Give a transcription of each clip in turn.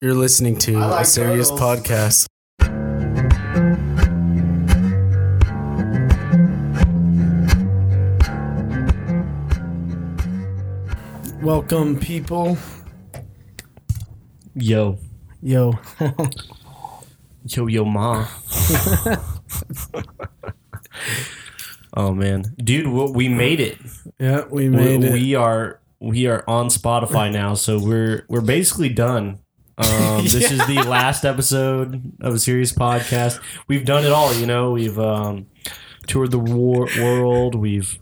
You're listening to like a serious turtles. podcast. Welcome, people. Yo, Yo, yo, yo, ma. oh man, dude, w- we made it. yeah, we We, made it. we are we are on Spotify now, so we're we're basically done. Um, this is the last episode of a serious podcast. We've done it all, you know. We've um, toured the war- world. We've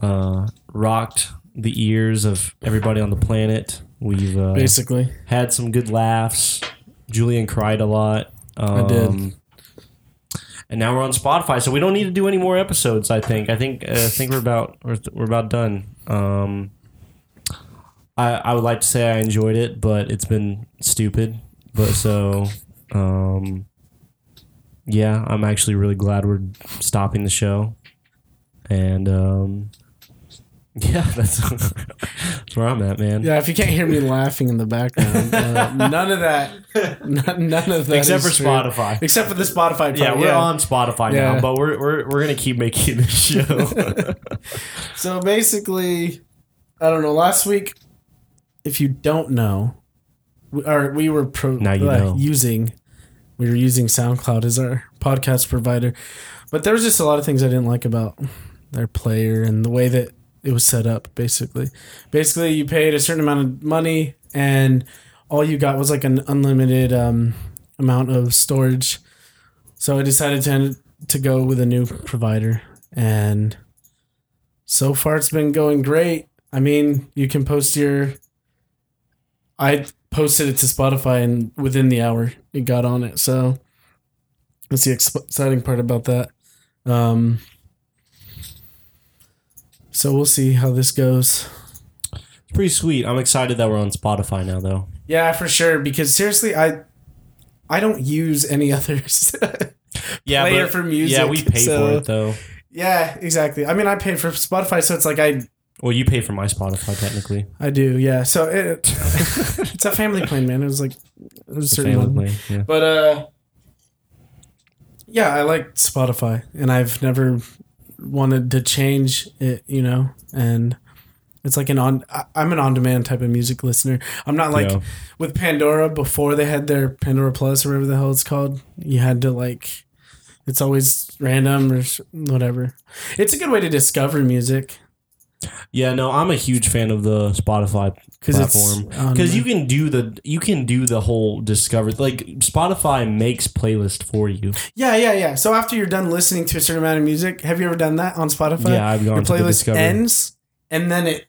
uh, rocked the ears of everybody on the planet. We've uh, Basically, had some good laughs. Julian cried a lot. Um, did. And now we're on Spotify, so we don't need to do any more episodes. I think. I think. uh, I think we're about we're, we're about done. Um, I I would like to say I enjoyed it, but it's been stupid. But so, um, yeah, I'm actually really glad we're stopping the show, and um, yeah, that's that's where I'm at, man. yeah. If you can't hear me laughing in the background, uh, none of that, none, none of that, Except for is true. Spotify. Except for the Spotify. Part, Yeah, we're on Spotify Yeah. now, but we're we're we're gonna keep making this show. So basically, I don't know. Last week, if you don't know, we, or we were pro, Now you uh, know. using we were using SoundCloud as our podcast provider, but there was just a lot of things I didn't like about their player and the way that it was set up. Basically, basically you paid a certain amount of money and all you got was like an unlimited um, amount of storage. So I decided to to go with a new provider and so far it's been going great. I mean, you can post your. I posted it to Spotify, and within the hour, it got on it. So that's the exciting part about that. Um, so we'll see how this goes. It's pretty sweet. I'm excited that we're on Spotify now, though. Yeah, for sure. Because seriously, I I don't use any others. Yeah, Player but- for music, Yeah, we pay so- for it though. yeah, exactly. I mean, I pay for Spotify, so it's like I Well, you pay for my Spotify technically. I do. Yeah. So it, it's a family plan, man. It was like it was a certain Family one. plan, yeah. But uh yeah, I like Spotify and I've never wanted to change it, you know, and it's like an on I- I'm an on-demand type of music listener. I'm not like Yeah. with Pandora before they had their Pandora Plus or whatever the hell it's called. You had to like it's always random or whatever. It's a good way to discover music Yeah, no, I'm a huge fan of the Spotify because platform because you can do the you can do the whole discover like Spotify makes playlist for you. Yeah, yeah, yeah. So after you're done listening to a certain amount of music, have you ever done that on Spotify? Yeah, I've gone Your playlist ends, and then it.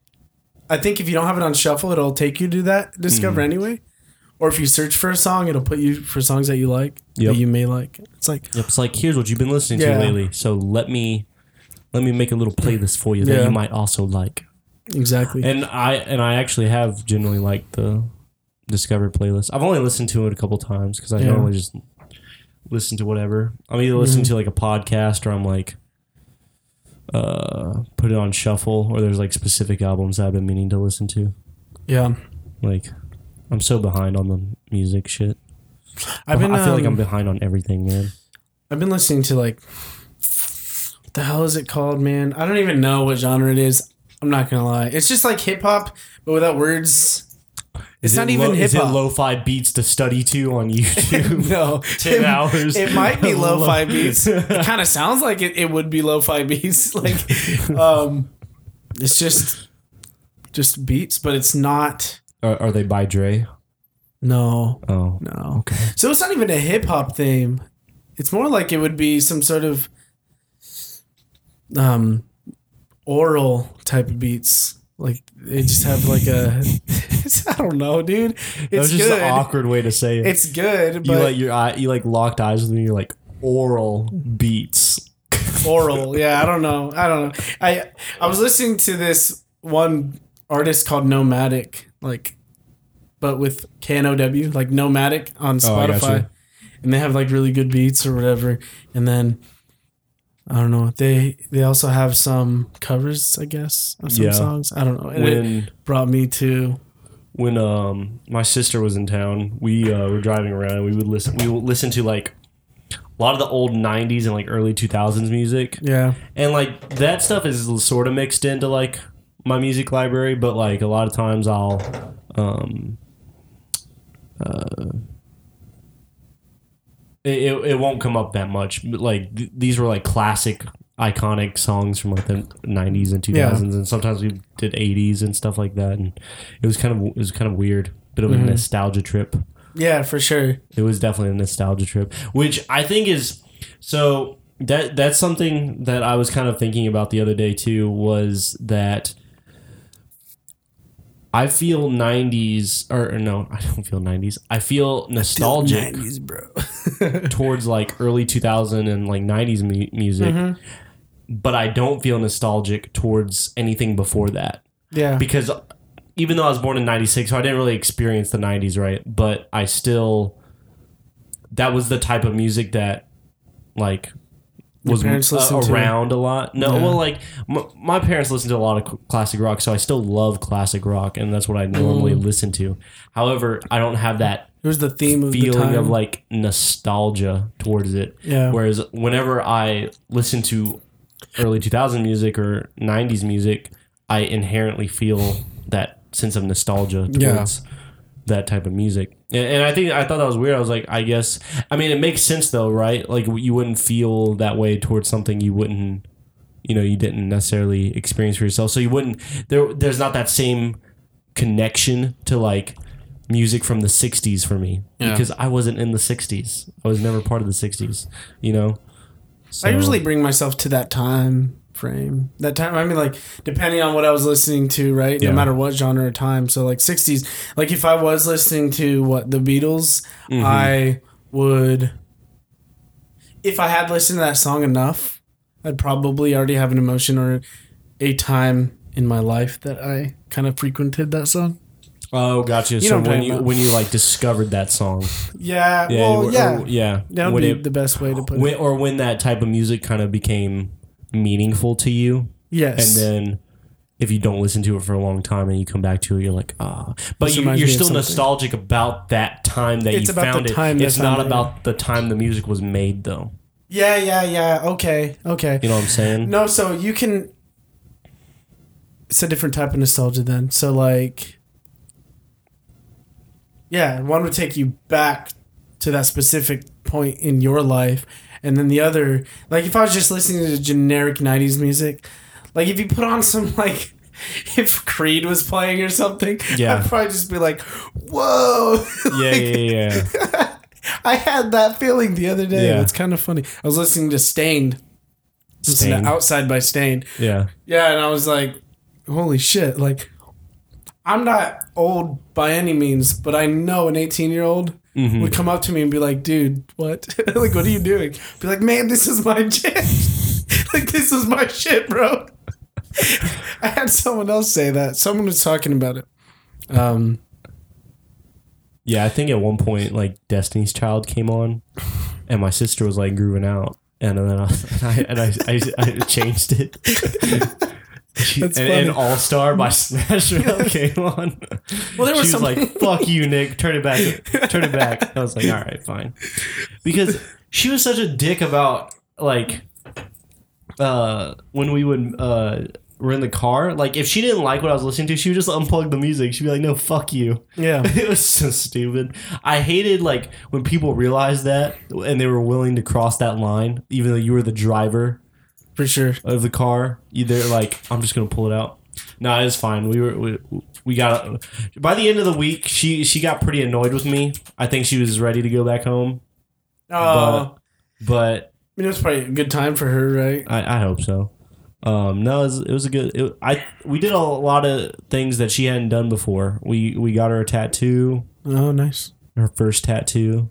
I think if you don't have it on shuffle, it'll take you to that discover Mm-hmm. anyway. Or if you search for a song, it'll put you for songs that you like Yep. that you may like. It's like Yep, It's like here's what you've been listening Yeah. to lately. So let me let me make a little playlist for you that Yeah. you might also like. exactly. And I and I actually have generally liked the Discover playlist. I've only listened to it a couple times because I Yeah. normally just listen to whatever. I'm either listening Mhm. to like a podcast or I'm like uh put it on shuffle or there's like specific albums that I've been meaning to listen to. yeah, Like I'm so behind on the music shit. I've been. I feel like um, I'm behind on everything, man. I've been listening to like. The hell is it called, man? I don't even know what genre it is. I'm not gonna lie. It's just like hip hop, but without words. It's Is not it even lo- hip Is it hop. lo-fi beats to study to on YouTube? no, 10 it, hours. It might be lo-fi beats. It kind of sounds like it, it would be lo-fi beats. Like, um, it's just just beats, but it's not. Are, are they by Dre? No, Oh, no. okay. So it's not even a hip hop theme. It's more like it would be some sort of um oral type of beats. Like they just have like a. I don't know, dude. That It's was just good. an awkward way to say it. It's good, you like your eye, you like locked eyes with me. You're like oral beats. oral. Yeah, I don't know. I don't know. I I was listening to this one artist called Knowmadic, like, but with K N O W, like Knowmadic on Oh, Spotify, you. and they have like really good beats or whatever. And then I don't know. They they also have some covers, I guess, of some Yeah. songs. I don't know. And it When brought me to when um my sister was in town, we uh, were driving around. and We would listen. We would listen to like a lot of the old '90s and like early 2000s music, Yeah. and like that stuff is sort of mixed into like my music library. But like a lot of times, I'll um uh. It, it, won't come up that much. But like th- these were like classic, iconic songs from like the '90s and 2000s, Yeah. and sometimes we did '80s and stuff like that. And it was kind of it was kind of weird, bit of a Mhm. nostalgia trip. Yeah, for sure. It was definitely a nostalgia trip, which I think is so that that's something that I was kind of thinking about the other day too was that I feel 90s or, no, I don't feel 90s. I feel nostalgic 90s, bro. towards like early 2000 and like 90s mu- music, Mhm. but I don't feel nostalgic towards anything before that Yeah. because even though I was born in 96, so I didn't really experience the 90s, right? But I still, that was the type of music that, like, was uh, around a lot. No, Yeah. well, like, m- my parents listened to a lot of cl- classic rock, so I still love classic rock, and that's what I normally Mm. listen to. However, I don't have that it was the theme of the feeling time. of, like, nostalgia towards it. yeah. Whereas whenever I listen to early 2000 music or 90s music, I inherently feel that sense of nostalgia Yeah. That type of music. And, and I think I thought that was weird. I was like, I guess, I mean, it makes sense though, right? Like you wouldn't feel that way towards something you wouldn't, you know, you didn't necessarily experience for yourself. So you wouldn't, there, there's not that same connection to like music from the 60s for me Yeah. because I wasn't in the 60s. I was never part of the 60s, you know? So, I usually bring myself to that time frame. That time, I mean, like, depending on what I was listening to, right? Yeah. No matter what genre of time. So, like, 60s, like, if I was listening to what the Beatles, Mhm. I would, if I had listened to that song enough, I'd probably already have an emotion or a time in my life that I kind of frequented that song. Oh, gotcha. know so when you about. when you like discovered that song, Yeah, yeah, well, or- yeah. or- yeah, that would be it- the best way to put when, it. or when that type of music kind of became meaningful to you, Yes. and then if you don't listen to it for a long time and you come back to it, you're like, ah. But This you, reminds you're me of still something. nostalgic about that time that It's you about the found it. time that it's found not it. about the time the music was made, though. yeah, yeah, yeah. Okay, okay. You know what I'm saying? No, so you can. It's a different type of nostalgia then. So like, yeah, one would take you back to that specific point in your life, and then the other, like, if I was just listening to generic '90s music, like if you put on some like. If Creed was playing or something, Yeah. I'd probably just be like, "Whoa!" Yeah, Like, yeah, yeah. yeah. I had that feeling the other day. Yeah. It's kind of funny. I was listening to Staind, listening to Outside by Staind, yeah. yeah, and I was like, holy shit. Like, I'm not old by any means, but I know an 18 year old Mhm. would come up to me and be like, dude, what? like, what are you doing? Be like, man, this is my shit. like, this is my shit, bro. I had someone else say that. Someone was talking about it. Um, Yeah, I think at one point like Destiny's Child came on, and my sister was like grooving out, and then I, and I, and I, I, I changed it. That's and, and. All Star by Smash Mouth came on. Well, there was she was like, "Fuck you, Nick. Turn it back. Turn it back." I was like, "All right, fine," because she was such a dick about like uh when we would uh were in the car. Like if she didn't like what I was listening to, she would just unplug the music. She'd be like, "No, fuck you." yeah. it was so stupid. I hated like when people realized that and they were willing to cross that line, even though you were the driver For sure. of the car. Either like I'm just gonna pull it out. No, it's fine. We were we, we got by the end of the week. She she got pretty annoyed with me. I think she was ready to go back home, Oh, but I mean, it was probably a good time for her, right? I, I hope so. Um, no, it was, it was a good. It, I we did a lot of things that she hadn't done before. We we got her a tattoo. Oh, nice. her first tattoo,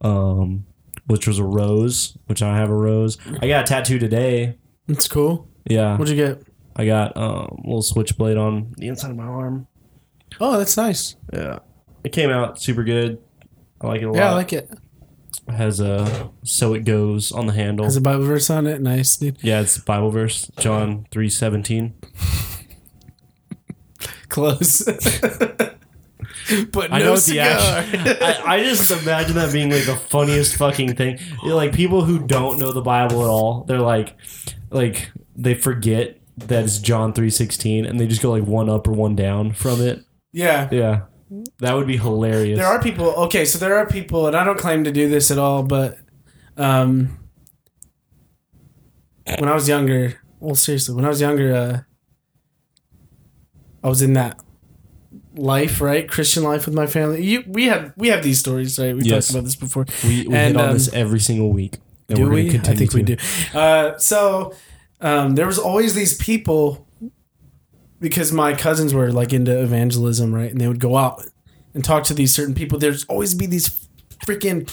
um, which was a rose, which I have a rose. I got a tattoo today. That's cool. Yeah, What'd you get? I got um, a little switchblade on the inside of my arm. Oh, that's nice. Yeah, it came out super good. I like it a lot. Yeah, I like it. It has a so it goes on the handle. Has a Bible verse on it. Nice, dude. yeah, it's Bible verse, John three seventeen. Close. but I no know the cigar. action. I, I just imagine that being like the funniest fucking thing. You know, like people who don't know the Bible at all, they're like, like they forget that it's John three sixteen, and they just go like one up or one down from it. yeah. Yeah, that would be hilarious. There are people. Okay, so there are people, and I don't claim to do this at all, but um, when I was younger, well, seriously, when I was younger, uh, I was in that life, right, Christian life with my family. You, we have we have these stories, right? We Yes. talked about this before. we we and, hit on um, this every single week. And do we? I think we to. do. Uh, so um, there was always these people because my cousins were like into evangelism, right? And they would go out and talk to these certain people. There's always be these freaking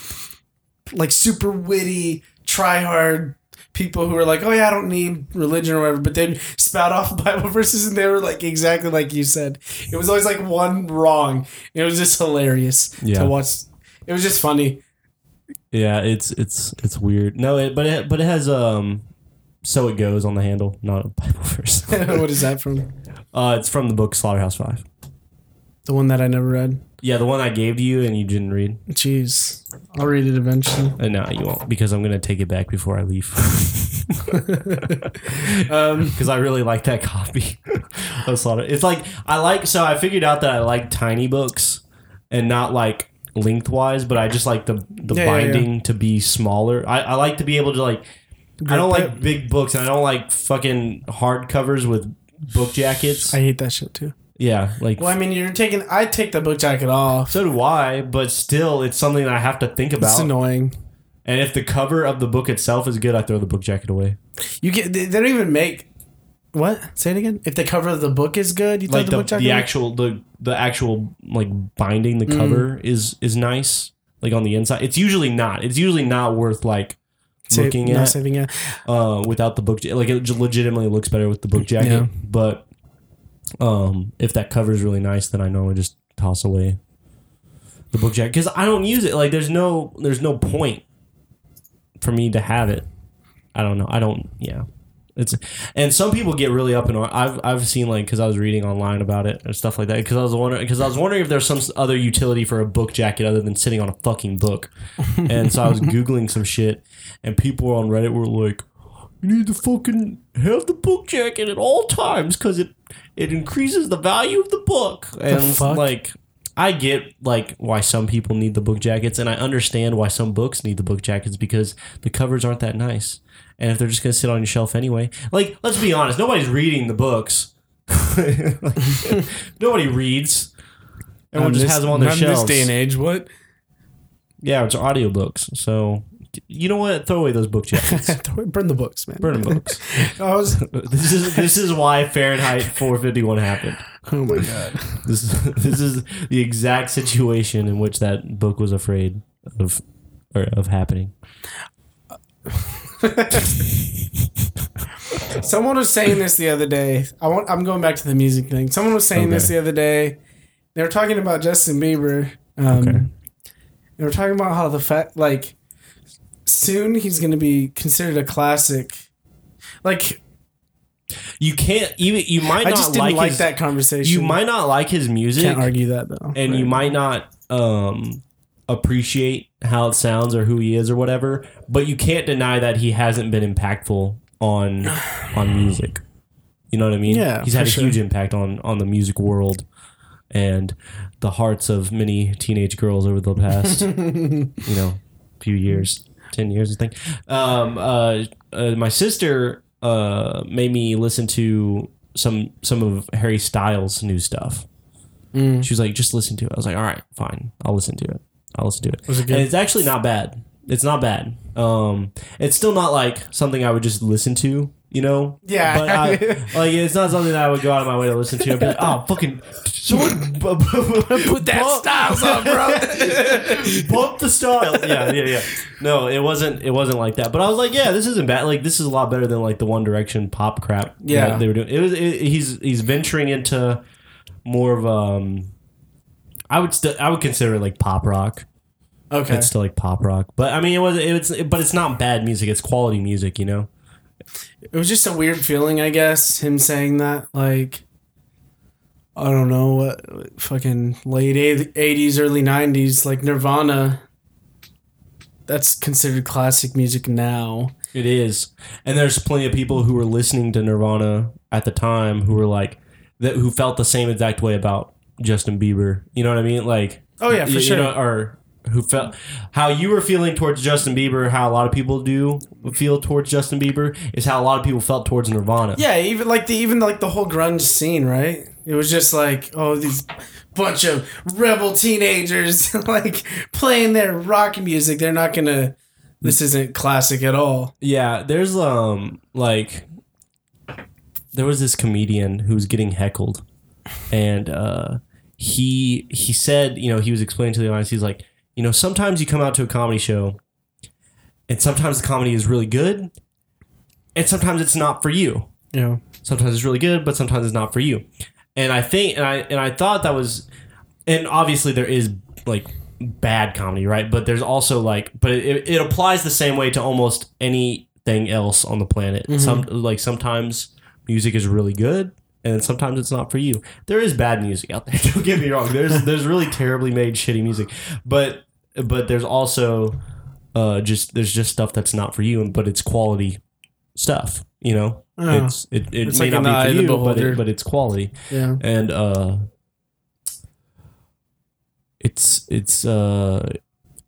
like super witty, try hard people who are like, "Oh yeah, I don't need religion or whatever," but then spout off Bible verses, and they were like exactly like you said. It was always like one wrong. It was just hilarious Yeah. to watch. It was just funny. Yeah, it's it's it's weird. No, it, but it but it has um, so it goes on the handle, not a Bible verse. what is that from? uh, it's from the book Slaughterhouse Five. The one that I never read. Yeah, the one I gave to you and you didn't read. Jeez, I'll read it eventually. Uh, no, you won't because I'm gonna take it back before I leave. Um, Because I really like that copy. of Slaughter. It's like I like so I figured out that I like tiny books and not like lengthwise, but I just like the the Yeah, yeah, yeah. binding to be smaller. I, I like to be able to like. I don't like big books and I don't like fucking hardcovers with book jackets. I hate that shit too. Yeah, like Well, I mean, you're taking. I take the book jacket off. so do I, but still, it's something that I have to think about. It's annoying. And if the cover of the book itself is good, I throw the book jacket away. You get. They, they don't even make. What? Say it again. If the cover of the book is good, you throw like the, the, book jacket. the away? actual the the actual like binding the Mm. cover is is nice like on the inside it's usually not it's usually not worth like Sa- looking not at saving it. uh without the book ja- like it legitimately looks better with the book jacket Yeah. but um if that cover is really nice then i normally just toss away the book jacket because i don't use it. Like there's no there's no point for me to have it. I don't know. I don't yeah. It's and some people get really up in ar- I've I've seen like because I was reading online about it and stuff like that because I was wondering because I was wondering if there's some other utility for a book jacket other than sitting on a fucking book, and so I was googling some shit and people on Reddit were like, "You need to fucking have the book jacket at all times because it it increases the value of the book." And fuck? like, I get like why some people need the book jackets, and I understand why some books need the book jackets because the covers aren't that nice. And if they're just gonna sit on your shelf anyway, like let's be honest, nobody's reading the books. Like, nobody reads. Everyone On just this- has them on their shelves. This day and age, what? Yeah, it's audiobooks. So you know what? Throw away those book jackets. Burn the books, man. Burn the books. I was. This is this is why Fahrenheit 451 happened. Oh my god. This is this is the exact situation in which that book was afraid of or of happening. Someone was saying this the other day. I want. I'm going back to the music thing. Someone was saying this the other day. They were talking about Justin Bieber. Um, Okay. They were talking about how the fact, like, soon he's going to be considered a classic. Like, You can't even you might I not just didn't like, like, his, that conversation. You might not like his music, can't argue that though. and you might not um appreciate how it sounds or who he is or whatever. But you can't deny that he hasn't been impactful on on music. You know what I mean? Yeah, he's had a sure. huge impact on on the music world and the hearts of many teenage girls over the past you know few years, ten years, I think. Um, uh, uh, my sister uh made me listen to some some of Harry Styles' new stuff. Mm. She was like, "Just listen to it." I was like, "All right, fine, I'll listen to it. I'll listen to it." Was it good? And it's actually not bad. It's not bad. Um, it's still not like something I would just listen to. You know? Yeah. But I, like, it's not something that I would go out of my way to listen to. I'd be like, "Oh, fucking someone put that styles on, bro. bump the style. Yeah, yeah, yeah. No, it wasn't. It wasn't like that. But I was like, yeah, this isn't bad. Like this is a lot better than like the One Direction pop crap. Yeah. they were doing. It was. It, he's he's venturing into more of um. I would still. I would consider it like pop rock. okay. It's still like pop rock, but I mean, it was. It's. But it's not bad music. It's quality music. You know. It was just a weird feeling, I guess, him saying that. Like, I don't know what fucking late eighties, early nineties, like Nirvana. That's considered classic music now. It is, and there's plenty of people who were listening to Nirvana at the time who were like that, who felt the same exact way about Justin Bieber. You know what I mean? Like, Oh, yeah, for you- you sure. know, or who felt how you were feeling towards Justin Bieber, how a lot of people do feel towards Justin Bieber is how a lot of people felt towards Nirvana. Yeah, even like the even like the whole grunge scene, right? It was just like, oh, these bunch of rebel teenagers like playing their rock music. They're not gonna. This isn't classic at all. Yeah, there's um like there was this comedian who was getting heckled and uh he he said, you know, he was explaining to the audience, he's like, you know, sometimes you come out to a comedy show and sometimes the comedy is really good and sometimes it's not for you. Yeah. Sometimes it's really good, but sometimes it's not for you. And I think and I and I thought that was and obviously there is like bad comedy, right? But there's also like but it, it applies the same way to almost anything else on the planet. Mm-hmm. Some like sometimes music is really good and sometimes it's not for you. There is bad music out there. Don't get me wrong. There's there's really terribly made shitty music. But but there's also uh just there's just stuff that's not for you but it's quality stuff, you know? It's it, it It's may like not be for you, but it, but it's quality Yeah. and uh it's it's uh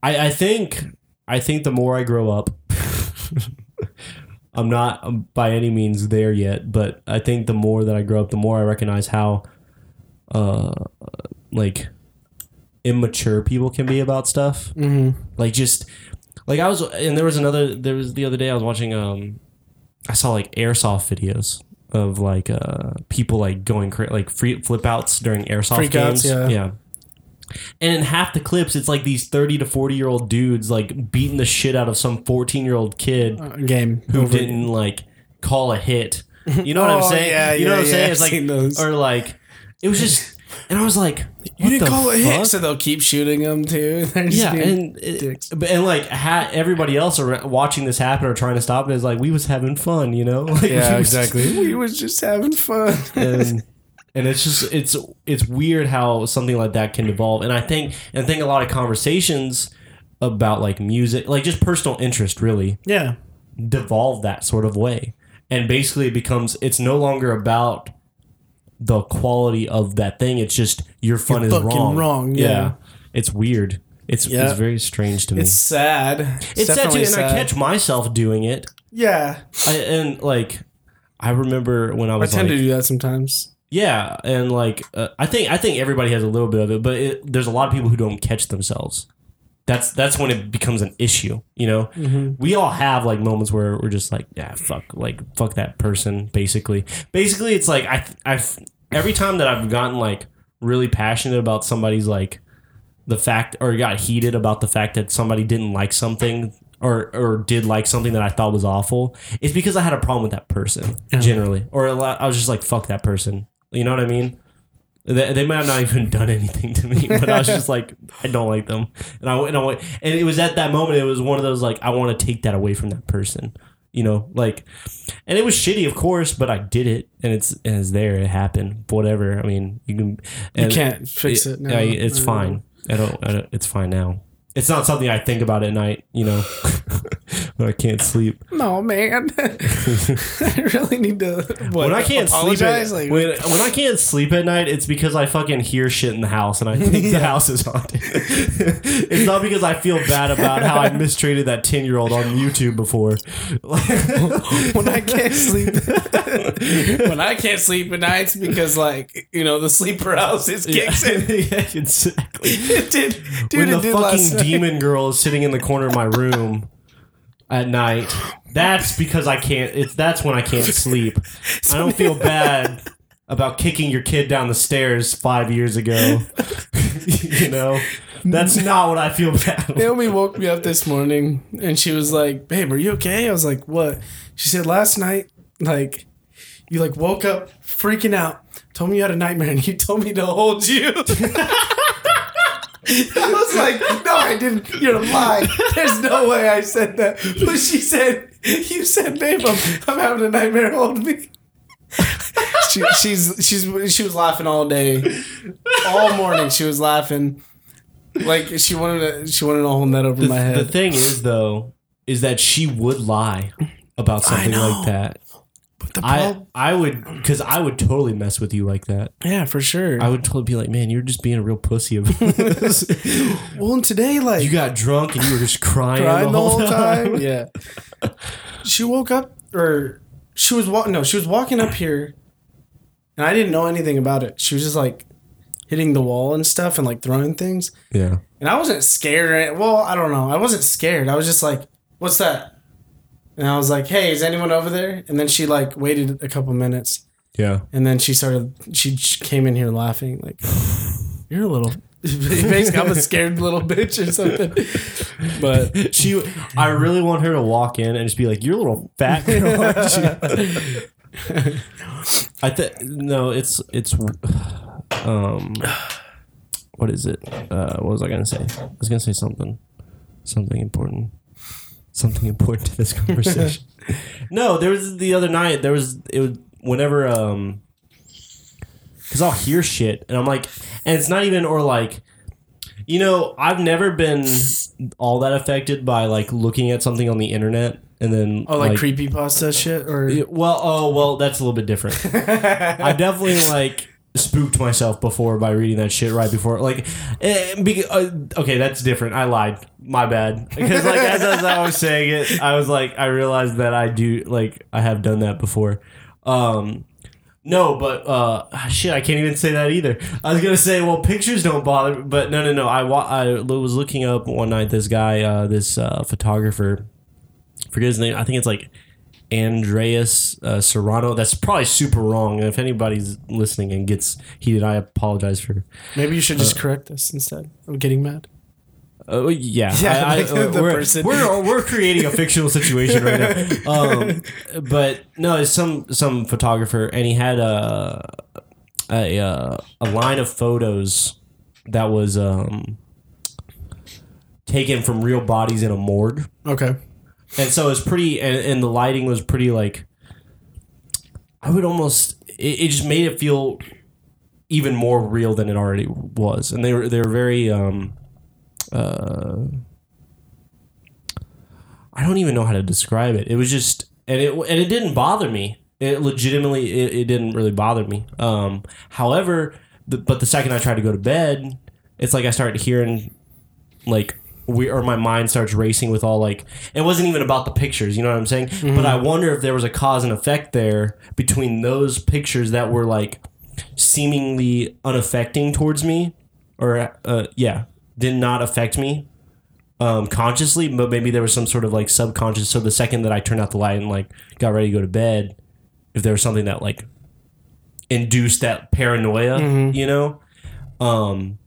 i i think i think the more i grow up i'm not um, by any means there yet but i think the more that i grow up the more i recognize how uh like immature people can be about stuff Mm-hmm. like just like I was and there was another there was the other day I was watching um I saw like airsoft videos of like uh people like going cra- like free flip outs during airsoft Freak outs, games yeah. and in half the clips it's like these 30 to 40 year old dudes like beating the shit out of some 14 year old kid Uh, game who over. didn't like call a hit you know what I'm Oh, saying yeah, you know yeah, what I'm saying yeah, it's seen those. like or like it was just and I was like You didn't the call it a hit, so they'll keep shooting them too. Yeah, and it- and like ha- everybody else are watching this happen or trying to stop it is like we was having fun, you know? Like, yeah, we exactly. we was just having fun. and and it's just it's it's weird how something like that can evolve. And I think and I think a lot of conversations about like music, like just personal interest, really yeah, devolve that sort of way. And basically, it becomes it's no longer about the quality of that thing. It's just your fun You're is wrong. wrong, yeah. it's weird. It's Yeah. it's very strange to me. it's sad. It's sad too, definitely and I catch myself doing it. Yeah, I, and like, I remember when I was. I tend like, to do that sometimes. yeah, and like, uh, I think I think everybody has a little bit of it, but it, there's a lot of people who don't catch themselves. That's that's when it becomes an issue. You know, Mm-hmm. we all have like moments where we're just like, yeah, fuck, like fuck that person. Basically, basically, it's like I I every time that I've gotten like really passionate about somebody's like the fact or got heated about the fact that somebody didn't like something or or did like something that I thought was awful, it's because I had a problem with that person generally, or a lot, I was just like fuck that person. You know what I mean? They, they might have not even done anything to me, but I was just like I don't like them, and I and I and it was at that moment it was one of those like I want to take that away from that person. You know, like, and it was shitty, of course, but I did it, and it's and it's there. It happened. Whatever. I mean, you can. You can't fix it. now. yeah, it's I don't fine. I don't, I don't. It's fine now. It's not something I think about at night. You know, when I can't sleep. No, man. I really need to. What, when I can't sleep, at. Like, when when I can't sleep at night, it's because I fucking hear shit in the house and I think the house is haunted. it's not because I feel bad about how I mistreated that ten year old on YouTube before. when I can't sleep, when I can't sleep at nights because, like, you know, the sleep paralysis kicks in. yeah, exactly. It did, dude. when it the did last fucking night. Demon girl is sitting in the corner of my room at night, that's because I can't. It's that's when I can't sleep. I don't feel bad about kicking your kid down the stairs five years ago. you know, that's not what I feel bad. about. Naomi woke me up this morning and she was like, "Babe, are you okay?" I was like, "What?" She said, "Last night, like, you like woke up freaking out, told me you had a nightmare, and you told me to hold you." I was like, "No, I didn't. You're lying. There's no way I said that." But she said, "You said, babe, I'm, I'm having a nightmare. Hold me." she, she's she's she was laughing all day, all morning. She was laughing, like she wanted to she wanted to hold that over my head. The thing is, though, is that she would lie about something like that. The I prob- I would because I would totally mess with you like that. yeah, for sure. I would totally be like, man, you're just being a real pussy about this. well, and today, like you got drunk and you were just crying, crying the whole time. Yeah. She woke up, or she was walking. No, she was walking up here, and I didn't know anything about it. She was just like hitting the wall and stuff, and like throwing things. Yeah. And I wasn't scared. Well, I don't know. I wasn't scared. I was just like, "What's that?" And I was like, "Hey, is anyone over there?" And then she like waited a couple minutes, Yeah. and then she started. She came in here laughing like, "You're a little." Basically, I'm a scared little bitch or something. But She, I really want her to walk in and just be like, "You're a little fat girl." I think no, it's it's um, what is it? Uh, what was I gonna say? I was gonna say something, something important, something important to this conversation. no, there was the other night. There was it was whenever um, because I'll hear shit and I'm like, and it's not even or like. You know, I've never been all that affected by like looking at something on the internet and then oh, like, creepy pasta shit or Well, oh well, that's a little bit different. I definitely like spooked myself before by reading that shit right before. Like, eh, uh, okay, that's different. I lied. My bad. Because like as, as I was saying it, I was like, I realized that I do like I have done that before. Um, no, but uh, shit, I can't even say that either. I was gonna say, well, pictures don't bother, but no, no, no. I wa- I was looking up one night this guy, uh, this uh, photographer forget his name. I think it's like Andreas uh, Serrano. That's probably super wrong. And if anybody's listening and gets heated, I apologize for. maybe you should just correct us instead of getting mad. Uh, yeah, Yeah, I, I, the we're, person. we're we're creating a fictional situation right now. Um, but no, it's some some photographer, and he had a a uh, a line of photos that was um, taken from real bodies in a morgue. Okay. And so it's pretty and, and the lighting was pretty like i would almost it, it just made it feel even more real than it already was. And they were they were very um uh i don't even know how to describe it. It was just and it and it didn't bother me. It legitimately it, it didn't really bother me. Um however the, but the second i tried to go to bed it's like i started hearing like we or my mind starts racing with all like it wasn't even about the pictures you know what i'm saying? But i wonder if there was a cause and effect there between those pictures that were like seemingly unaffecting towards me or uh, yeah did not affect me um, consciously but maybe there was some sort of like subconscious so the second that i turned out the light and like got ready to go to bed if there was something that like induced that paranoia you know? Um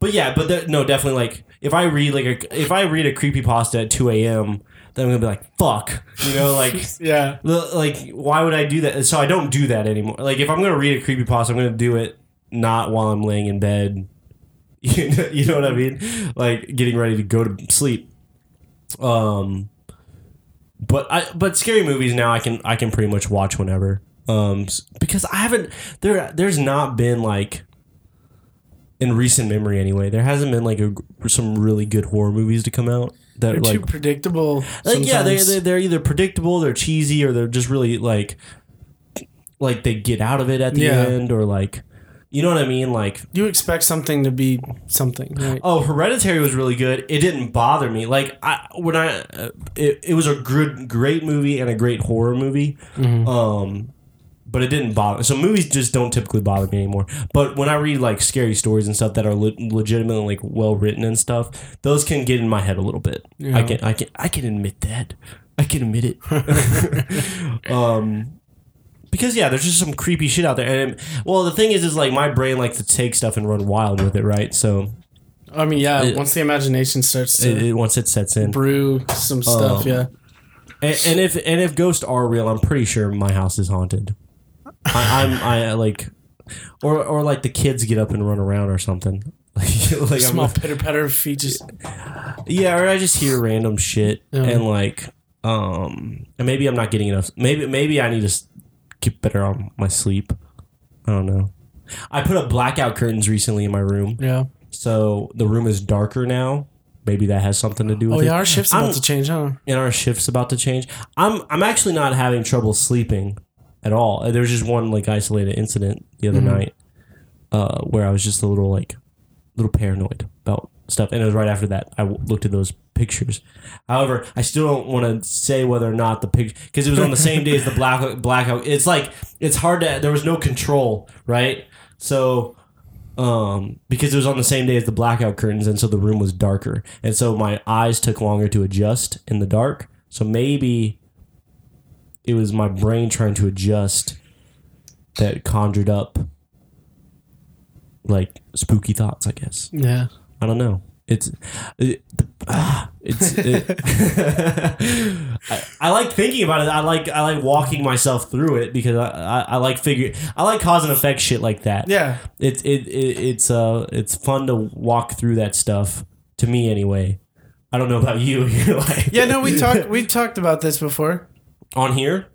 but yeah, but there, no, definitely like if I read like a if I read a creepy pasta at two a.m., then I'm gonna be like, fuck, you know, like Yeah. like why would I do that? So I don't do that anymore. Like if I'm gonna read a creepy pasta, I'm gonna do it not while I'm laying in bed. You know, you know what I mean? Like getting ready to go to sleep. Um, but I but scary movies now I can I can pretty much watch whenever. Um, because I haven't there there's not been like in recent memory anyway. There hasn't been like a, some really good horror movies to come out that They're like too predictable. like yeah they, they, they're either predictable, they're cheesy, or they're just really like like they get out of it at the Yeah. end, or like you know what I mean, like. you expect something to be something, right? Oh, Hereditary was really good. It didn't bother me. Like I when I, uh, it, it was a good, great movie and a great horror movie. Um, but it didn't bother. So movies just don't typically bother me anymore. But when I read like scary stories and stuff that are le- legitimately like well written and stuff, those can get in my head a little bit. I can, I can, I can admit that. I can admit it. um, because yeah, there's just some creepy shit out there. And well, the thing is, is like my brain likes to take stuff and run wild with it, right? So I mean, yeah. It- once the imagination starts to it, it, once it sets in, brew some stuff, Um, yeah. and, and if and if ghosts are real, I'm pretty sure my house is haunted. I, I'm I like, or or like the kids get up and run around or something. Like, like Small I'm, pitter patter of feet just yeah, or I just hear random shit Yeah. and like, um, and maybe I'm not getting enough. Maybe maybe I need to s- get better on my sleep. I don't know. I put up blackout curtains recently in my room, Yeah. so the room is darker now. Maybe that has something to do with Oh it. yeah, our shift's about I'm- to change, huh? and our shift's about to change. I'm I'm actually not having trouble sleeping at all. There was just one like isolated incident the other night uh, where I was just a little like little paranoid about stuff, and it was right after that I w- looked at those pictures. However, I still don't want to say whether or not the picture because it was on the same day as the black blackout. It's like it's hard to. There was no control, right? So um, because it was on the same day as the blackout curtains, and so the room was darker, and so my eyes took longer to adjust in the dark. So maybe it was my brain trying to adjust that conjured up like spooky thoughts. I guess Yeah. I don't know. It's it, ah, it's. It, I, I like thinking about it. I like I like walking myself through it because I, I, I like figure I like cause and effect shit like that Yeah. it's it, it it's uh it's fun to walk through that stuff to me anyway. I don't know about you. You're like Yeah, no, we talked we talked about this before. On here.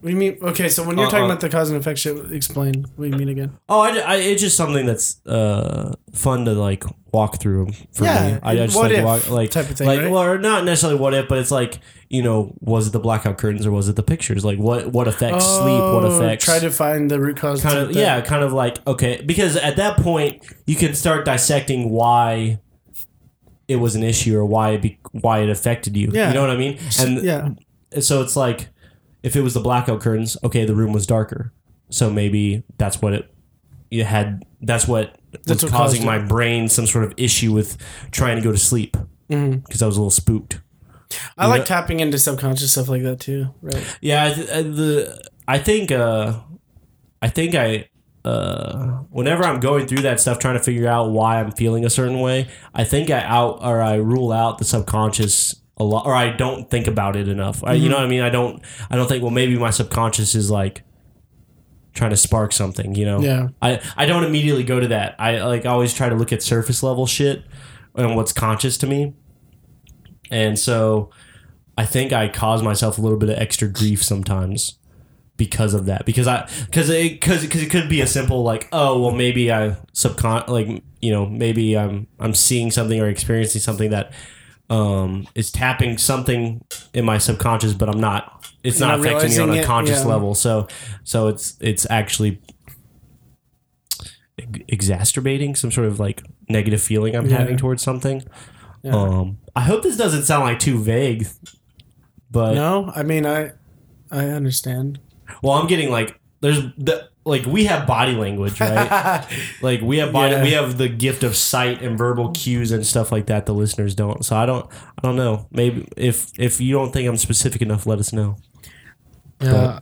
What do you mean? Okay, so when you're Uh, talking uh. about the cause and effect shit, explain what you mean again. Oh, I, I it's just something that's uh fun to like walk through for Yeah, me. I just what like if walk, like type of thing, like right? well, or not necessarily what if, but it's like you know, was it the blackout curtains or was it the pictures? Like what what affects sleep? What Oh, affects Try to find the root cause. kind of yeah, kind of like okay, because at that point you can start dissecting why it was an issue or why it be, why it affected you. Yeah. You know what I mean? And yeah. So it's like if it was the blackout curtains, okay, the room was darker, so maybe that's what it you had. That's what That's was what causing my brain some sort of issue with trying to go to sleep because I was a little spooked. I You like know- tapping into subconscious stuff like that too. Right. Yeah, I th- I- the I think uh, I think I uh, whenever I'm going through that stuff, trying to figure out why I'm feeling a certain way, I think I out or I rule out the subconscious a lot, or I don't think about it enough. I, you know what I mm-hmm. mean? I don't I don't think well maybe my subconscious is like trying to spark something. You know? Yeah. I I don't immediately go to that. I like always try to look at surface level shit and what's conscious to me, and so. I think I cause myself a little bit of extra grief sometimes because of that. Because I because it because because it could be a simple like oh well maybe I subcon like you know maybe I'm I'm seeing something or experiencing something that um is tapping something in my subconscious, but I'm not. It's not, Not affecting me on a it, conscious yeah. level. So so it's it's actually ex- exacerbating some sort of like negative feeling I'm Yeah. having towards something. Yeah. Um, I hope this doesn't sound like too vague, but No, I mean I, I understand. well, I'm getting like there's the like we have body language, right? like we have body, Yeah. we have the gift of sight and verbal cues and stuff like that. The listeners don't, so I don't, I don't know. Maybe if if you don't think I'm specific enough, let us know. Yeah.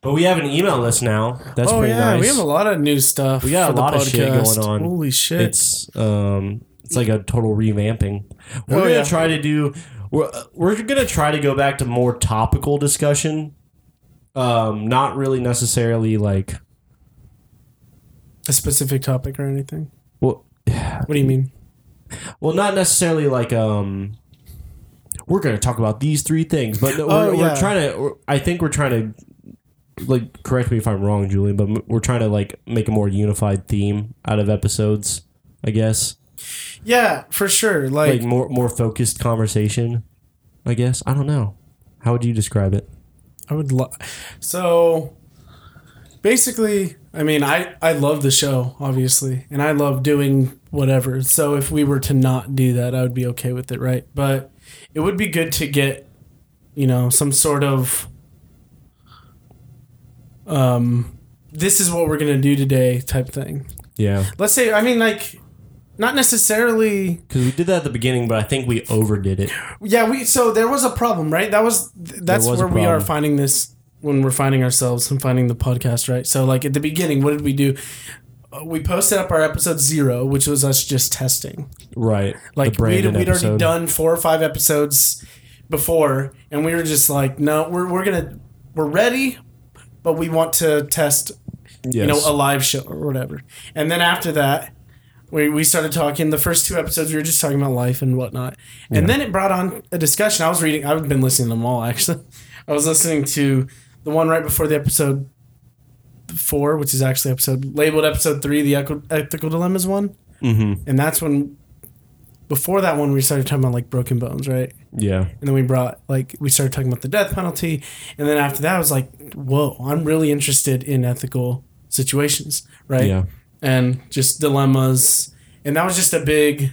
But we have an email list now. That's oh pretty yeah, nice. we have a lot of new stuff. We got a lot of shit going on. Holy shit! It's um, it's like a total revamping. We're Oh, gonna yeah. try to do. We're we're gonna try to go back to more topical discussion. Um, not really necessarily like a specific topic or anything. well, What do you mean? well, not necessarily like um. We're gonna talk about these three things, but we're, Oh, we're trying to. we're- I think we're trying to. Like, correct me if I'm wrong, Julian, but we're trying to like make a more unified theme out of episodes. I guess. Yeah, for sure. Like, like more more focused conversation. I guess I don't know. How would you describe it? I would love. So, basically, I mean, I I love the show, obviously, and I love doing whatever. So if we were to not do that, I would be okay with it, right? But it would be good to get, you know, some sort of. Um, this is what we're gonna do today, type thing. Yeah, Let's say, I mean, like, not necessarily because we did that at the beginning, but I think we overdid it. Yeah, we so there was a problem, right? That was that's was where we are finding this when we're finding ourselves and finding the podcast, right? So like at the beginning, what did we do? Uh, we posted up our episode zero, which was us just testing. Right, Like we'd, we'd already done four or five episodes before, and we were just like, no, we're we're gonna we're ready, but we want to test Yes. you know, a live show or whatever. And then after that, we, we started talking. The first two episodes, we were just talking about life and whatnot. And then it brought on a discussion. I was reading, I've been listening to them all actually. I was listening to the one right before the episode four, which is actually episode labeled episode three, the ethical dilemmas one, Mm-hmm. and that's when. Before that one, we started talking about like broken bones, right? Yeah. And then we brought like we started talking about the death penalty, and then after that, I was like, "Whoa, I'm really interested in ethical situations, right?" Yeah. And just dilemmas, and that was just a big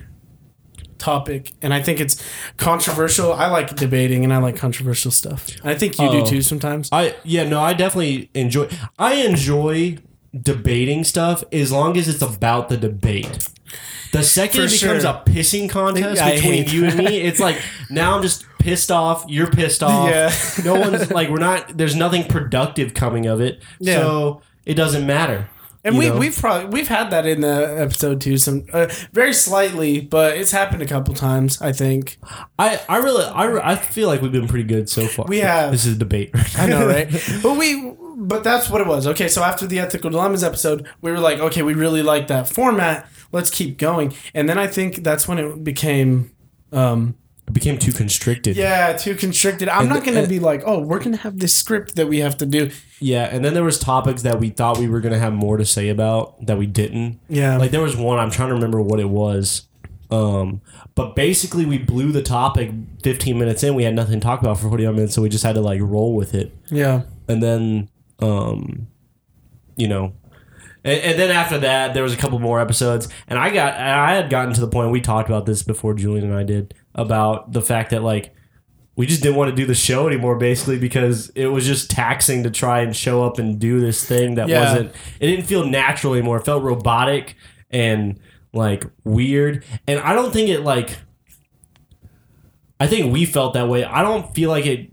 topic. And I think it's controversial. I like debating, and I like controversial stuff. I think you Oh. do too sometimes. I yeah no I definitely enjoy I enjoy debating stuff as long as it's about the debate. The second For it becomes sure. a pissing contest I between you and me, it's like now I'm just pissed off. You're pissed off. Yeah. no one's like we're not. There's nothing productive coming of it. Yeah. So it doesn't matter. And we know? we've probably we've had that in the episode too, some uh, very slightly, but it's happened a couple times. I think I I really I, I feel like we've been pretty good so far. We have. This is a debate. I know, right? but we, but that's what it was. Okay, so after the ethical dilemmas episode, we were like, okay, we really like that format. Let's keep going. And then I think that's when it became, um, it became too constricted. yeah, too constricted. I'm And not gonna and- be like, oh, we're gonna have this script that we have to do. Yeah, and then there was topics that we thought we were gonna have more to say about that we didn't. Yeah, Like there was one I'm trying to remember what it was. Um, but basically we blew the topic 15 minutes in. We had nothing to talk about for 45 minutes, so we just had to like roll with it. yeah, And then, um, you know, and, and then after that there was a couple more episodes, and I got and I had gotten to the point we talked about this before Julian and I did about the fact that like we just didn't want to do the show anymore basically because it was just taxing to try and show up and do this thing that Yeah. wasn't it didn't feel natural anymore it felt robotic and like weird and i don't think it like i think we felt that way i don't feel like it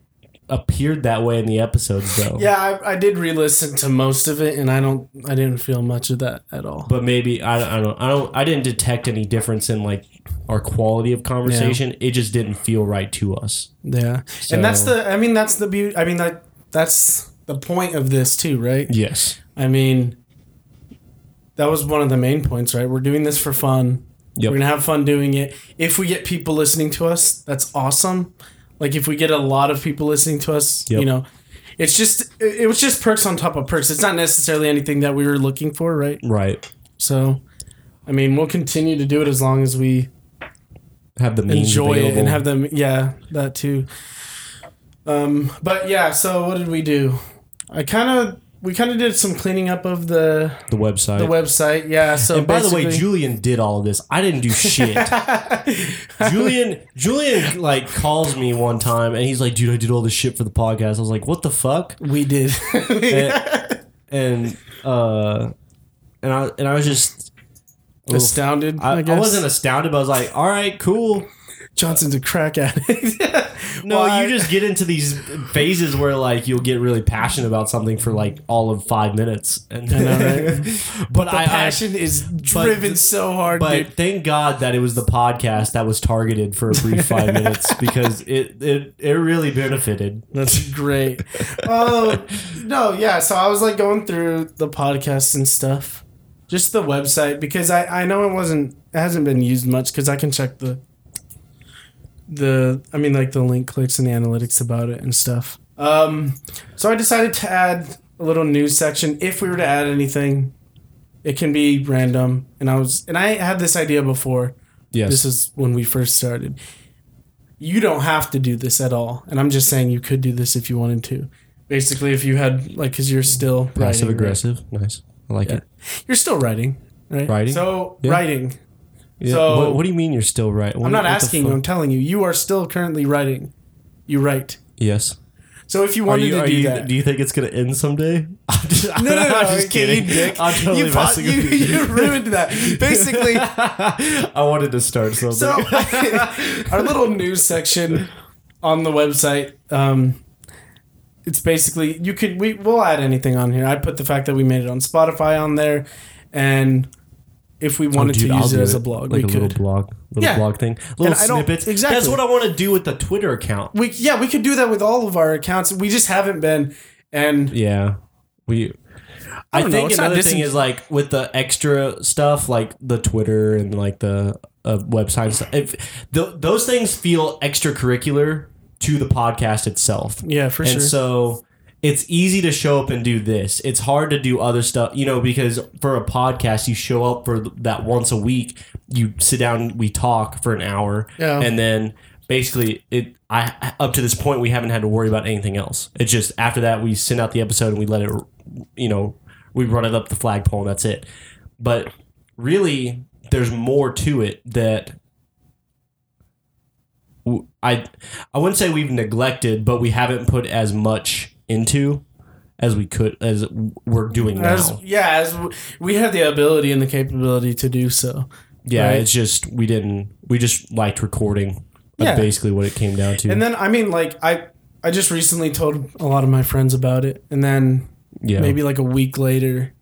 appeared that way in the episodes though yeah. I, I did re-listen to most of it, and I don't, I didn't feel much of that at all. but maybe I, I don't I don't I didn't detect any difference in like our quality of conversation it just didn't feel right to us Yeah, and that's the, I mean, that's the beauty. I mean, that that's the point of this too, right? yes I mean, that was one of the main points, right? We're doing this for fun. Yep. We're gonna have fun doing it. If we get people listening to us, that's awesome. Like if we get a lot of people listening to us, Yep. you know, it's just it it was just perks on top of perks. It's not necessarily anything that we were looking for, right? right So, I mean, we'll continue to do it as long as we have the enjoy it and have them. Yeah, that too. Um, but yeah. So what did we do? I kind of we kind of did some cleaning up of the the website the website. Yeah. So And by the way, Julian did all of this. I didn't do shit. Julian, Julian, like calls me one time and he's like, "Dude, I did all this shit for the podcast." I was like, "What the fuck?" we did. And, and uh, and I and I was just, Astounded. I, I, I wasn't astounded, but I was like, "All right, cool." Johnson's a crack addict. No, Why? you just get into these phases where like you'll get really passionate about something for like all of five minutes, and know, right? but the I, passion is driven so hard, But dude. thank God that it was the podcast that was targeted for a brief five minutes because it, it it really benefited. That's great. Oh no, yeah. So I was like going through the podcast and stuff, just the website because I I know it wasn't it hasn't been used much because I can check the the I mean like the link clicks and the analytics about it and stuff. Um, so I decided to add a little news section. If we were to add anything, it can be random. And I was and I had this idea before. Yes. This is when we first started. You don't have to do this at all, and I'm just saying you could do this if you wanted to. Basically, if you had like, because you're still passive writing, right? aggressive. Nice. I like Yeah. it. You're still writing, right? Writing? So Yeah. writing. Yeah. So- what, what do you mean you're still writing? I'm not asking you. I'm telling you. You are still currently writing. You write. Yes. So if you wanted you, to do you, that, do you think it's gonna end someday? I'm just, no, no, no, I'm just kidding. you dick. I'm totally you, po- messing you, with you. you ruined that. Basically, I wanted to start something. So our little news section on the website, um, it's basically you could we we'll add anything on here. I put the fact that we made it on Spotify on there, and if we wanted Oh, dude, to use it do as a blog, like we a little blog, little Yeah. blog thing, little I snippets. exactly. That's what I want to do with the Twitter account. We yeah we could do that with all of our accounts. We just haven't been, and Yeah, we. I, know, think another thing is like with the extra stuff, like the Twitter and like the uh, website stuff. If th- those things feel extracurricular to the podcast itself, yeah for and sure. And so it's easy to show up and do this. It's hard to do other stuff, you know, because for a podcast, you show up for that once a week. You sit down, we talk for an hour, Yeah. and then basically it. I up to this point, we haven't had to worry about anything else. It's just after that, we send out the episode and we let it, you know, we run it up the flagpole and that's it. But really, there's more to it that I I wouldn't say we've neglected, but we haven't put as much into as we could as we're doing now. As, yeah, as w- we have the ability and the capability to do so. yeah, right. it's just we didn't. We just liked recording. That's Yeah. basically what it came down to. And then I mean, like I, I just recently told a lot of my friends about it, and then yeah, maybe like a week later,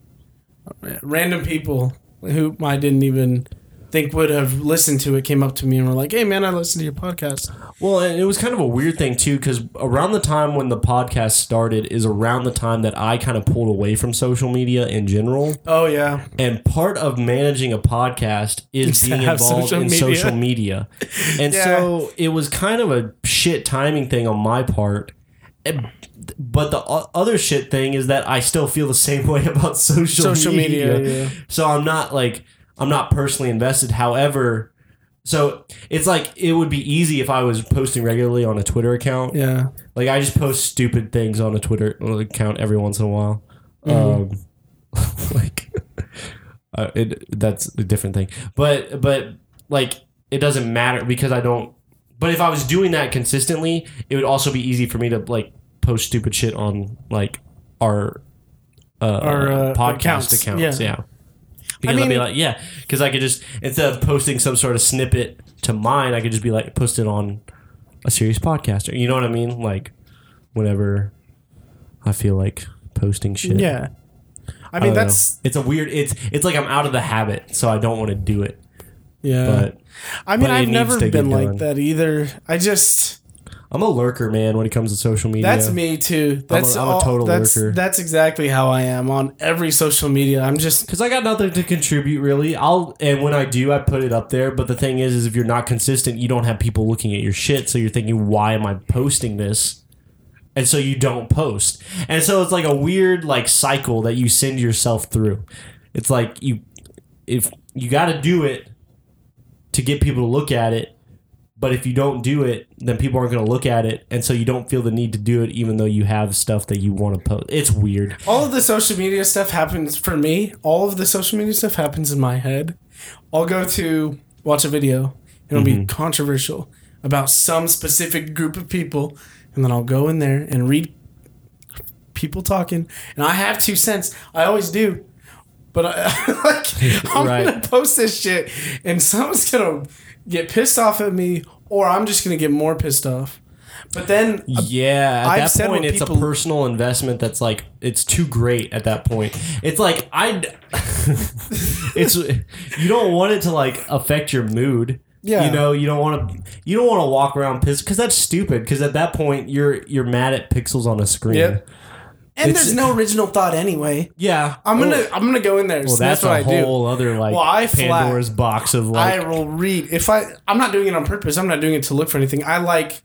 uh, random people who I didn't even think would have listened to it came up to me and were like, "Hey, man, I listened to your podcast." Well, and it was kind of a weird thing too, because around the time when the podcast started is around the time that I kind of pulled away from social media in general. Oh yeah, And part of managing a podcast is being involved social in media. social media. And Yeah. so it was kind of a shit timing thing on my part. And- But the other shit thing is that I still feel the same way about social, social media. media. yeah. So I'm not like I'm not personally invested. However, so it's like it would be easy if I was posting regularly on a Twitter account. Yeah. Like I just post stupid things on a Twitter account every once in a while. Mm-hmm. Um, like uh, it that's a different thing. But but like it doesn't matter because I don't. But if I was doing that consistently, it would also be easy for me to like post stupid shit on like our uh, Our, uh, podcast accounts. accounts. Yeah. Yeah. Because I would be like, yeah, because I could just instead of posting some sort of snippet to mine, I could just be like post it on a serious podcaster. You know what I mean? Like whenever I feel like posting shit. Yeah. I I mean, know. that's it's a weird. It's it's like I'm out of the habit, so I don't want to do it. yeah. But I mean, I've never been done. like that either. I just I'm a lurker, man. When it comes to social media, that's me too. That's I'm a all, total that's, lurker. That's exactly how I am on every social media. I'm just because I got nothing to contribute really. I'll and when I do, I put it up there. But the thing is, is if you're not consistent, you don't have people looking at your shit. So you're thinking, why am I posting this? And so you don't post. And so it's like a weird like cycle that you send yourself through. It's like you if you got to do it to get people to look at it. But if you don't do it, then people aren't going to look at it, and so you don't feel the need to do it, even though you have stuff that you want to post. It's weird. all of the social media stuff happens for me. All of the social media stuff happens in my head. I'll go to watch a video. It'll Mm-hmm. be controversial about some specific group of people, and then I'll go in there and read people talking. And I have two cents. I always do. But I, like, I'm Right. gonna post this shit, and someone's gonna get pissed off at me, or I'm just gonna get more pissed off. But then Yeah, at I've that point, it's a personal investment that's like it's too great. At that point, it's like I, it's you don't want it to like affect your mood. Yeah. you know, you don't want to you don't want to walk around pissed because that's stupid. Because at that point, you're you're mad at pixels on a screen. Yep. And It's- there's no original thought anyway. Yeah, I'm gonna Well, I'm gonna go in there. well, so that's, that's, what a I do. whole other like Well, I flat- Pandora's box of like. I will read if I. I'm not doing it on purpose. I'm not doing it to look for anything. I like.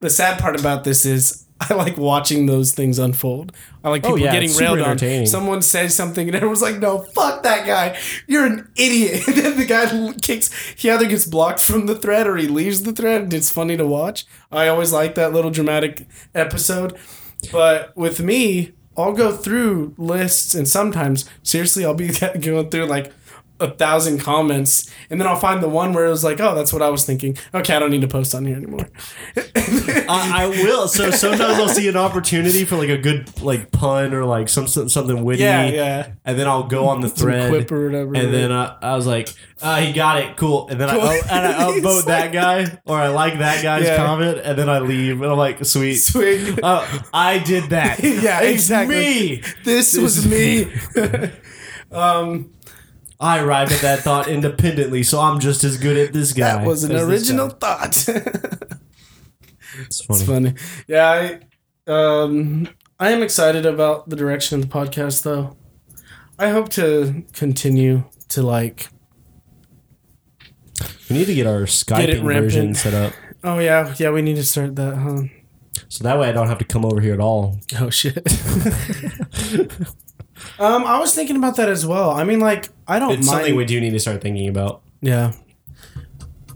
The sad part about this is I like watching those things unfold. I like oh, people Oh, yeah, getting it's super railed on. entertaining. Someone says something and everyone's like, "No, fuck that guy. You're an idiot." And then the guy kicks. He either gets blocked from the thread or he leaves the thread. And it's funny to watch. I always like that little dramatic episode. But with me, I'll go through lists and sometimes seriously I'll be going through like a thousand comments and then I'll find the one where it was like, oh, that's what I was thinking. Okay, I don't need to post on here anymore. I, I will. So sometimes I'll see an opportunity for like a good like pun or like some something witty. Yeah, yeah. And then I'll go on the thread quip or whatever. And then I, I was like, uh, he got it, cool. And then Cool. I and I upvote that guy or I like that guy's Yeah. comment, and then I leave, and I'm like, sweet. Swing. Uh, I did that. Yeah, It's exactly. Me. this was me. I arrived at that thought independently, so I'm just as good at this guy. That was an original thought. It's funny. It's funny. Yeah, I um I am excited about the direction of the podcast though. I hope to continue to like We need to get our Skype version set up. Oh yeah, yeah, we need to start that, huh? So that way I don't have to come over here at all. Oh shit. um, I was thinking about that as well. I mean, like, I don't It's mind. something we do need to start thinking about yeah,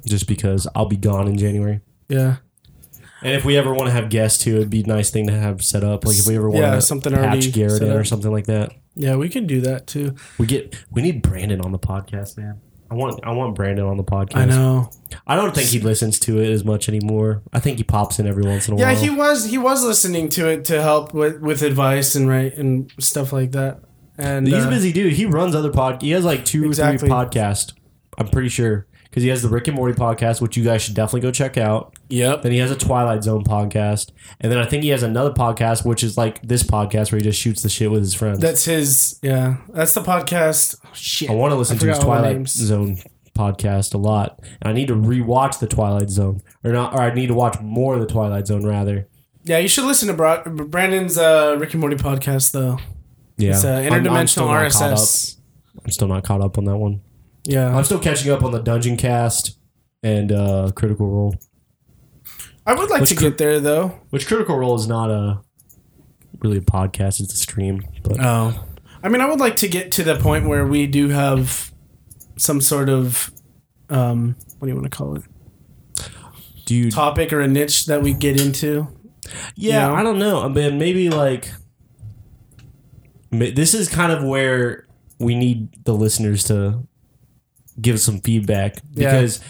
just because I'll be gone in January. yeah, And if we ever want to have guests too, it'd be a nice thing to have set up. Like if we ever want Yeah, to something already patch Garrett set in or something like that. yeah. We can do that too. We get we need Brandon on the podcast, man. I want I want Brandon on the podcast. I know. I don't think he listens to it as much anymore. I think he pops in every once in a Yeah, while. Yeah, he was he was listening to it to help with with advice and right and stuff like that. And He's uh, a busy dude. He runs other pod. He has like two or three podcasts. I'm pretty sure because he has the Rick and Morty podcast, which you guys should definitely go check out. Yep. Then he has a Twilight Zone podcast, and then I think he has another podcast, which is like this podcast where he just shoots the shit with his friends. That's his. Yeah, that's the podcast. Shit. I want to listen to his forgot all the Twilight. Zone podcast a lot, and I need to rewatch the Twilight Zone, or not, or I need to watch more of the Twilight Zone rather. Yeah, you should listen to Bra- Brandon's uh, Rick and Morty podcast though. Yeah, It's uh, I'm- I'm interdimensional caught up. RSS. I'm still not caught up on that one. Yeah, I'm still catching up on the Dungeon Cast and uh, Critical Role, I would like Which to cr- get there though. which Critical Role is not a really a podcast; it's a stream. But Oh, I mean, I would like to get to the point where we do have some sort of um, what do you want to call it? do you? Topic or a niche that we get into. Yeah, you know? I don't know. I mean, maybe like this is kind of where we need the listeners to give some feedback Yeah. because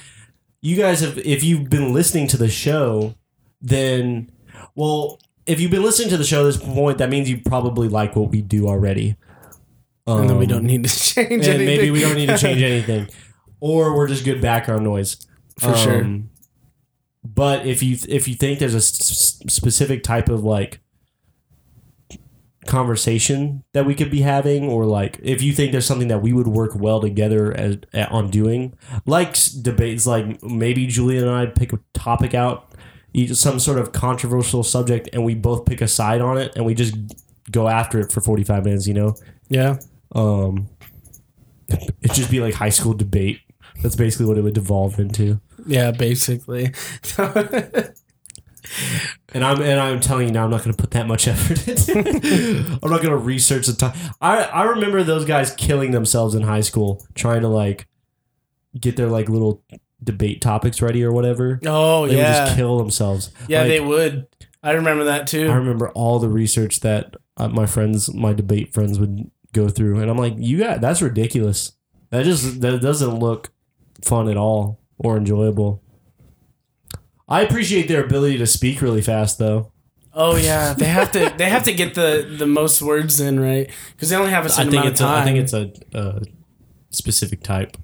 you guys have if you've been listening to the show, then well, if you've been listening to the show at this point, that means you probably like what we do already. and then we Um, don't need to change and anything. maybe we don't need to change anything, or we're just good background noise For sure. Um, But if you if you think there's a s- specific type of like conversation that we could be having, or like if you think there's something that we would work well together as, at, on doing, like debates, like maybe julian and I pick a topic out, some sort of controversial subject, and we both pick a side on it, and we just go after it for 45 minutes. You know, yeah, um, it'd just be like high school debate. That's basically what it would devolve into. yeah, basically. And I'm and I'm telling you now, I'm not going to put that much effort into. it. I'm not going to research the time. I I remember those guys killing themselves in high school trying to like get their like little debate topics ready or whatever. oh They would just yeah, kill themselves. yeah, Like, they would. I remember that too. I remember all the research that uh, my friends, my debate friends, would go through, and I'm like, you got that's ridiculous. That just that doesn't look fun at all or enjoyable. I appreciate their ability to speak really fast, though. Oh yeah, they have to. They have to get the the most words in right because they only have a certain think amount it's of time. I think it's a, a specific type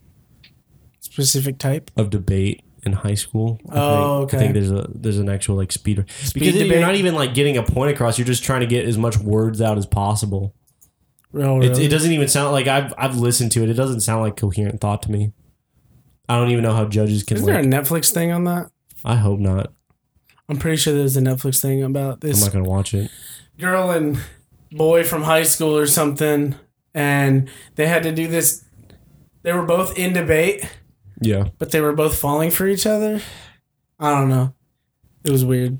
specific type. of debate in high school. I Oh, think, okay. I think there's a there's an actual like speeder because debate. you're not even like getting a point across. You're just trying to get as much words out as possible. Oh, It, really? it doesn't even sound like I've I've listened to it. It doesn't sound like coherent thought to me. I don't even know how judges can. Isn't there a Netflix thing on that? I hope not. I'm pretty sure there's a Netflix thing about this. I'm this not gonna watch it. girl and boy from high school or something, and they had to do this. They were both in debate, Yeah, but they were both falling for each other. I don't know. It was weird.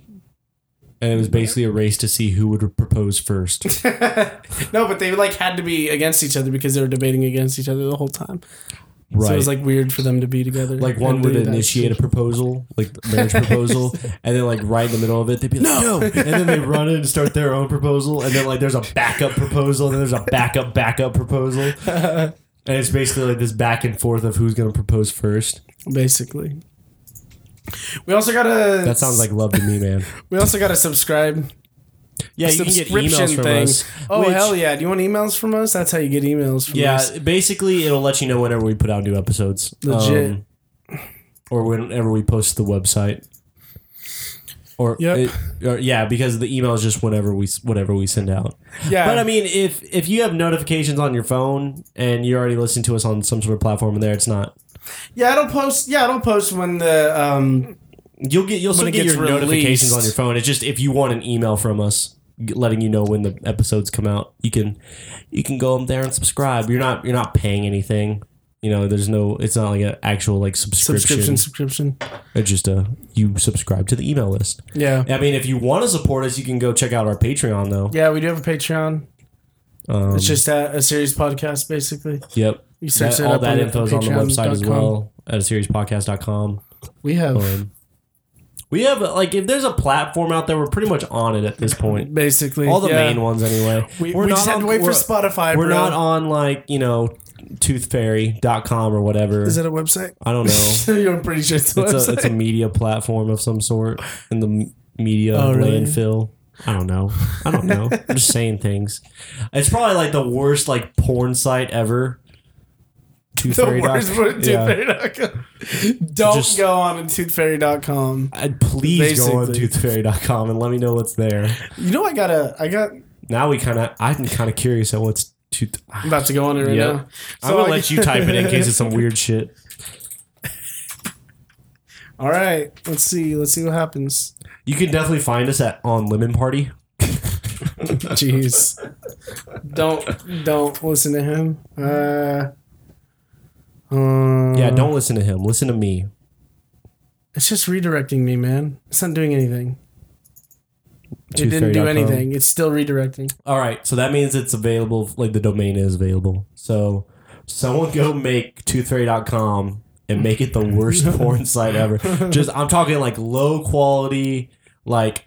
and it was basically a race to see who would propose first. no, but they like had to be against each other because they were debating against each other the whole time. Right. So it was like weird for them to be together. like one would initiate a proposal, like marriage proposal, and then like right in the middle of it, they'd be like, "No!" and then they run in and start their own proposal, and then like there's a backup proposal, and then there's a backup backup proposal, and it's basically like this back and forth of who's going to propose first. basically. We also gotta. That sounds like love to me, man. We also gotta subscribe. Yeah, you can get subscription emails from thing. us. Oh which- hell yeah! Do you want emails from us? That's how you get emails from us. Yeah, us. basically it'll let you know whenever we put out new episodes. Legit. Um, or whenever we post the website. Or, Yep. it- or yeah, because the email is just whenever we whatever we send out. Yeah, But I mean, if if you have notifications on your phone and you're already listen to us on some sort of platform there, it's not. yeah, it'll post. Yeah, it'll post when the um. You'll get you'll still get your notifications on your phone. It's just if you want an email from us letting you know when the episodes come out, you can you can go there and subscribe. You're not you're not paying anything. You know, there's no. It's not like an actual like subscription. Subscription, subscription. It's just a you subscribe to the email list. Yeah. I mean, if you want to support us, you can go check out our Patreon though. Yeah, we do have a Patreon. Um, It's just a, a serious podcast, basically. yep. You search That- all that info is on the website as well at a seriouspodcast.com. We have Um, we have like if there's a platform out there, we're pretty much on it at this point. basically All the yeah. main ones anyway. We, We're we not just had to on- wait for Spotify. We're bro. not on like you know toothfairy.com or whatever. Is it a website? I don't know. You're pretty sure it's a it's a it's a media platform of some sort in the media Oh, really? landfill. I don't know. I don't know. I'm just saying things. It's probably like the worst like porn site ever. the Toothfairy. worst toothfairy.com. Don't Just- go on to toothfairy.com. I'd please go on Basically. toothfairy.com and let me know what's there. You know, I gotta, I got, Now we kind of, I'm kind of curious at what's tooth. I'm about to go on it right Yep. now. I'm gonna I- let you type it in case it's some weird shit. All right, let's see, let's see what happens. You can definitely find us at on Lemon Party. Jeez, don't, don't listen to him. Uh, uh, Yeah, don't listen to him. Listen to me. It's just redirecting me, man. It's not doing anything. It didn't do anything. It's still redirecting. All right, so that means it's available. Like the domain is available. So someone go make toothfairy.com and make it the worst porn site ever. Just I'm talking like low quality, like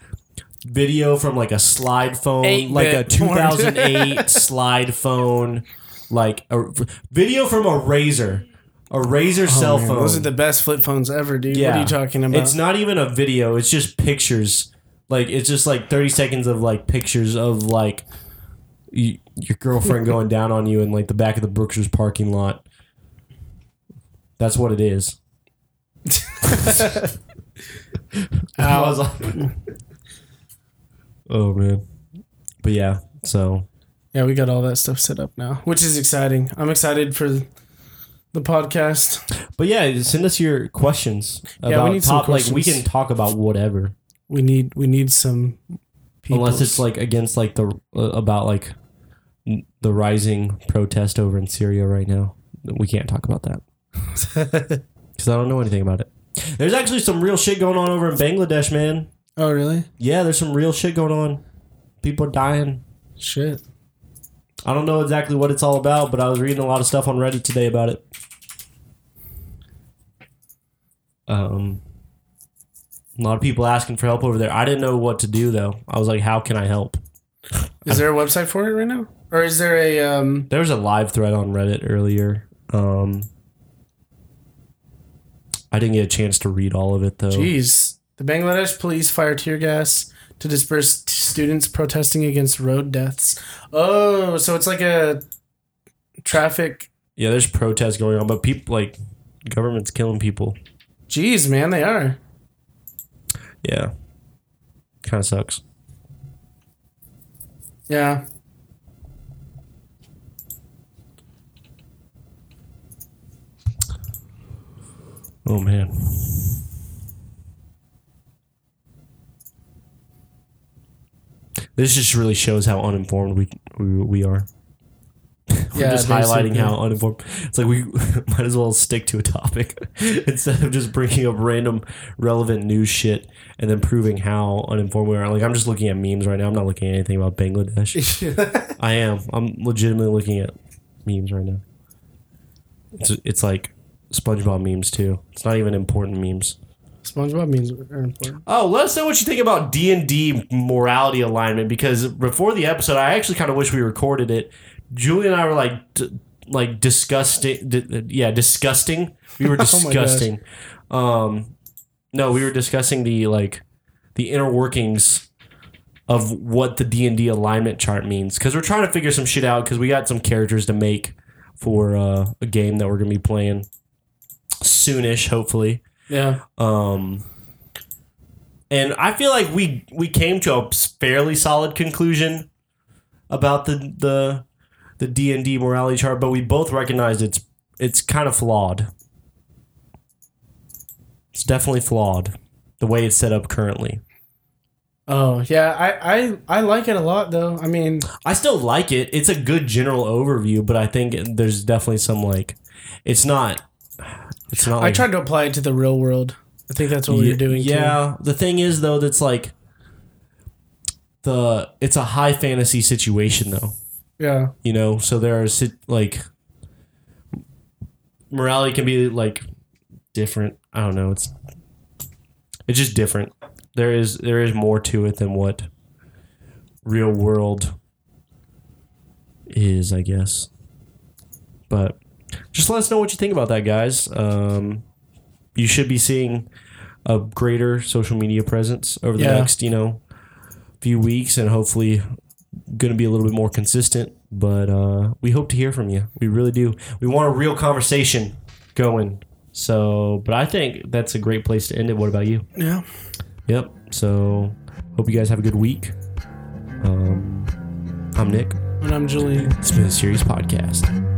video from like a slide phone, like a 2008 slide phone, like a video from a Razr, a Razr oh, cell Oh, Man, phone. Those are the best flip phones ever, dude. What are you talking about? It's not even a video. It's just pictures. Like it's just like thirty seconds of like pictures of like y- your girlfriend going down on you in like the back of the Brookshire's parking lot. That's what it is. I was like, oh man, but yeah. So Yeah, we got all that stuff set up now, which is exciting. I'm excited for the podcast. but yeah, send us your questions we about need some top. Like we questions. can talk about whatever. We need we need some people. unless it's like against like the uh, about like n- the rising protest over in Syria right now. We can't talk about that because I don't know anything about it. There's actually some real shit going on over in Bangladesh, man. oh really? Yeah, there's some real shit going on. People are dying. Shit. I don't know exactly what it's all about, but I was reading a lot of stuff on Reddit today about it. Um, a lot of people asking for help over there. I didn't know what to do though. I was like, "How can I help?" Is there a website for it right now, or is there a um? There was a live thread on Reddit earlier. Um, I didn't get a chance to read all of it though. Jeez. the Bangladesh police fire tear gas to disperse t- students protesting against road deaths. Oh, so it's like a traffic. Yeah, there's protests going on, but people like government's killing people. Jeez, man, they are. Yeah, kind of sucks. Yeah. Oh man. This just really shows how uninformed we we, we are. Yeah, just highlighting how uninformed. It's like we might as well stick to a topic instead of just bringing up random relevant news shit and then proving how uninformed we are. Like I'm just looking at memes right now. I'm not looking at anything about Bangladesh. I am. I'm legitimately looking at memes right now. It's it's like SpongeBob memes too. It's not even important memes. SpongeBob memes are important. Oh, let us know what you think about D and D morality alignment because before the episode, I actually kind of wish we recorded it. Julie and I were like, d- like disgusting. D- yeah, disgusting. We were Oh disgusting. um, no, we were discussing the like the inner workings of what the D and D alignment chart means because we're trying to figure some shit out because we got some characters to make for uh, a game that we're gonna be playing soonish, hopefully. Yeah. Um, and I feel like we we came to a fairly solid conclusion about the the the D and D morality chart, but we both recognize it's it's kind of flawed. It's definitely flawed the way it's set up currently. Oh yeah, I, I I like it a lot though. I mean, I still like it. It's a good general overview, but I think there's definitely some like it's not. It's not. I tried to apply it to the real world. I think that's what we were doing. too. Yeah. The thing is, though, that's like the. It's a high fantasy situation, though. Yeah. You know, so there are like morality can be like different. I don't know. It's it's just different. There is there is more to it than what real world is, I guess. But just let us know what you think about that, guys. Um, you should be seeing a greater social media presence over the Yeah. next, you know, few weeks, and hopefully going to be a little bit more consistent. But uh, we hope to hear from you. We really do. We want a real conversation going. So, but I think that's a great place to end it. What about you? Yeah. Yep. So, hope you guys have a good week. Um, I'm Nick. And I'm Julian. It's been a serious podcast.